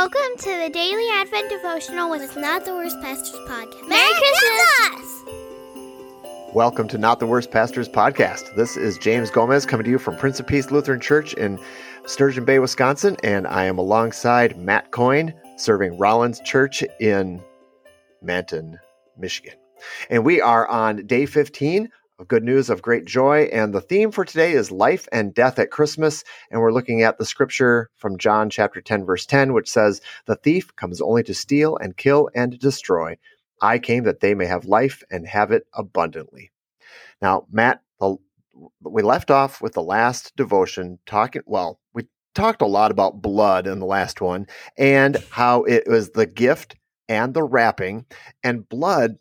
Welcome to the Daily Advent Devotional with Not the Worst Pastors Podcast. Merry Christmas! Welcome to Not the Worst Pastors Podcast. This is James Gomez coming to you from Prince of Peace Lutheran Church in Sturgeon Bay, Wisconsin, and I am alongside Matt Coyne serving Rollins Church in Manton, Michigan. And we are on day 15 of Good News of Great Joy. And the theme for today is life and death at Christmas. And we're looking at the scripture from John chapter 10, verse 10, which says, The thief comes only to steal and kill and destroy. I came that they may have life and have it abundantly. Now, Matt, the, we left off with the last devotion talking, well, we talked a lot about blood in the last one and how it was the gift and the wrapping. And blood,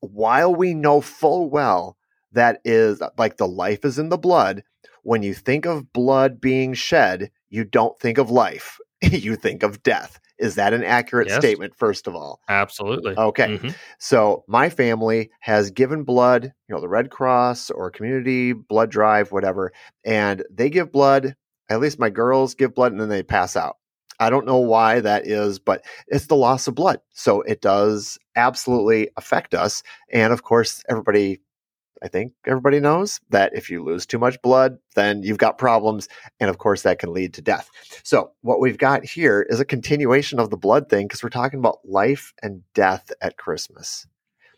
while we know full well that is like the life is in the blood. When you think of blood being shed, you don't think of life, you think of death. Is that an accurate yes. statement, first of all? Absolutely. Okay. Mm-hmm. So, my family has given blood, you know, the Red Cross or community blood drive, whatever, and they give blood. At least my girls give blood and then they pass out. I don't know why that is, but it's the loss of blood. So it does absolutely affect us. And of course, everybody I think everybody knows that if you lose too much blood, then you've got problems. And of course, that can lead to death. So, what we've got here is a continuation of the blood thing because we're talking about life and death at Christmas.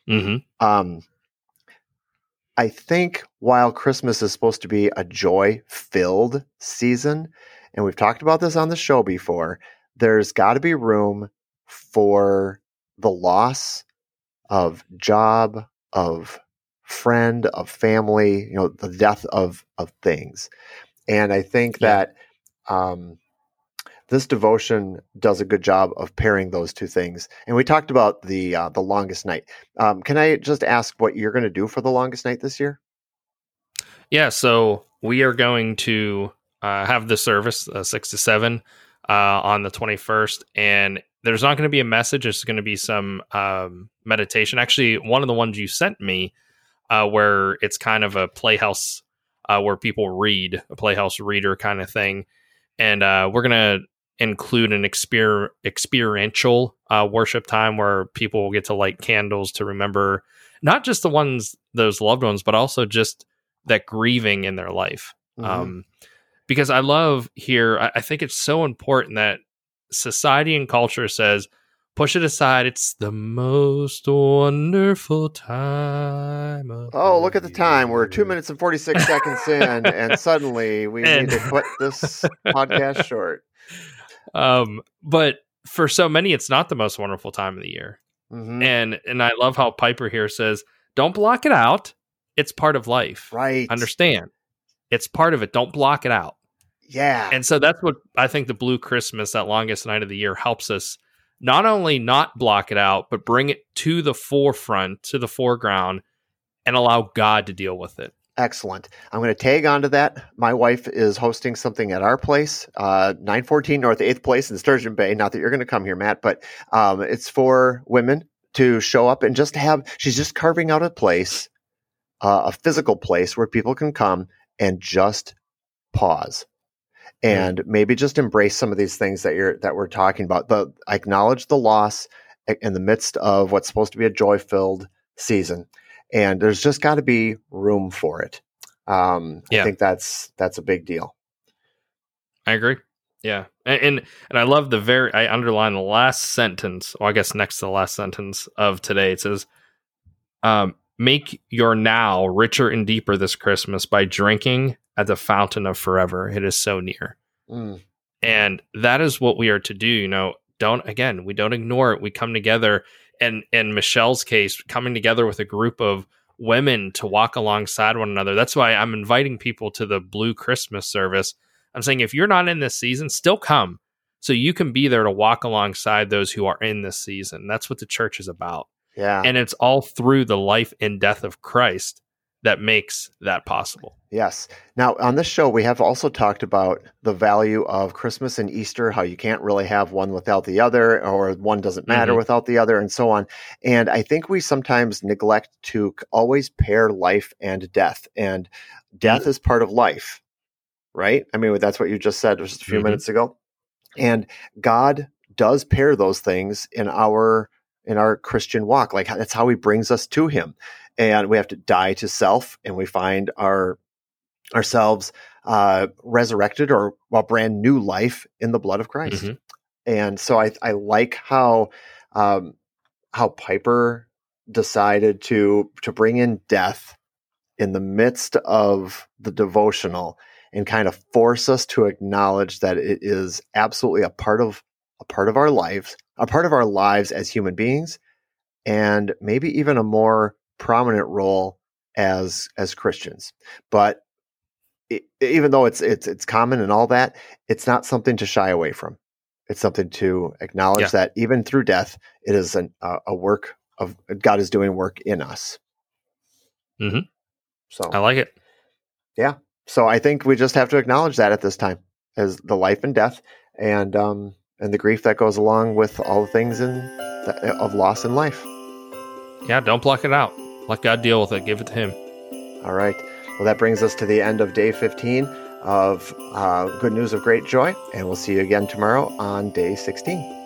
Mm-hmm. Um, I think while Christmas is supposed to be a joy filled season, and we've talked about this on the show before, there's got to be room for the loss of job, of friend, of family, you know, the death of of things. And I think yeah. that um, this devotion does a good job of pairing those two things. And we talked about the uh, the longest night. Um, can I just ask what you're going to do for the longest night this year? Yeah, so we are going to uh, have the service uh, six to seven uh, on the 21st, and there's not going to be a message. There's going to be some um, meditation. Actually, one of the ones you sent me uh, where it's kind of a playhouse uh, where people read, a playhouse reader kind of thing. And uh, we're going to include an exper- experiential uh, worship time where people will get to light candles to remember not just the ones, those loved ones, but also just that grieving in their life. Mm-hmm. Um, because I love here, I, I think it's so important that society and culture says, push it aside. It's the most wonderful time. oh, look at the time. We're two minutes and 46 seconds in, and suddenly we and, need to put this podcast short. Um, but for so many, it's not the most wonderful time of the year. Mm-hmm. And and I love how Piper here says, "Don't block it out. It's part of life. Right? Understand? It's part of it. Don't block it out." Yeah. And so that's what I think the Blue Christmas, that longest night of the year, helps us not only not block it out, but bring it to the forefront, to the foreground, and allow God to deal with it. Excellent. I'm going to tag onto that. My wife is hosting something at our place, uh, 914 North 8th Place in Sturgeon Bay. Not that you're going to come here, Matt, but um, it's for women to show up and just have, she's just carving out a place, uh, a physical place where people can come and just pause and maybe just embrace some of these things that you're that we're talking about. The acknowledge the loss in the midst of what's supposed to be a joy filled season, and there's just got to be room for it. Um, yeah. I think that's that's a big deal. I agree. Yeah, and, and, and I love the very I underline the last sentence. Well, I guess next to the last sentence of today, it says, um, "Make your now richer and deeper this Christmas by drinking at the fountain of forever. It is so near. Mm. And that is what we are to do. You know, don't again, we don't ignore it. We come together and in Michelle's case, coming together with a group of women to walk alongside one another. That's why I'm inviting people to the Blue Christmas service. I'm saying if you're not in this season, still come so you can be there to walk alongside those who are in this season. That's what the church is about. Yeah. And it's all through the life and death of Christ that makes that possible. Yes. Now, on this show, we have also talked about the value of Christmas and Easter, how you can't really have one without the other, or one doesn't matter mm-hmm. without the other, and so on. And I think we sometimes neglect to always pair life and death. And death mm-hmm. is part of life, right? I mean, that's what you just said just a few mm-hmm. minutes ago. And God does pair those things in our in our Christian walk. Like that's how he brings us to him. And we have to die to self and we find our ourselves uh, resurrected or a brand new life in the blood of Christ. Mhm. And so I, I like how um, how Piper decided to to bring in death in the midst of the devotional and kind of force us to acknowledge that it is absolutely a part of a part of our lives, a part of our lives as human beings, and maybe even a more prominent role as as Christians. But it, even though it's it's it's common and all that, it's not something to shy away from. It's something to acknowledge Yeah. that even through death, it is an, a, a work of God is doing work in us. Mm-hmm. So I like it. Yeah. So I think we just have to acknowledge that at this time as the life and death and um and the grief that goes along with all the things in the, of loss in life. Yeah, don't block it out. Let God deal with it. Give it to Him. All right. Well, that brings us to the end of day 15 of uh, Good News of Great Joy, and we'll see you again tomorrow on day 16.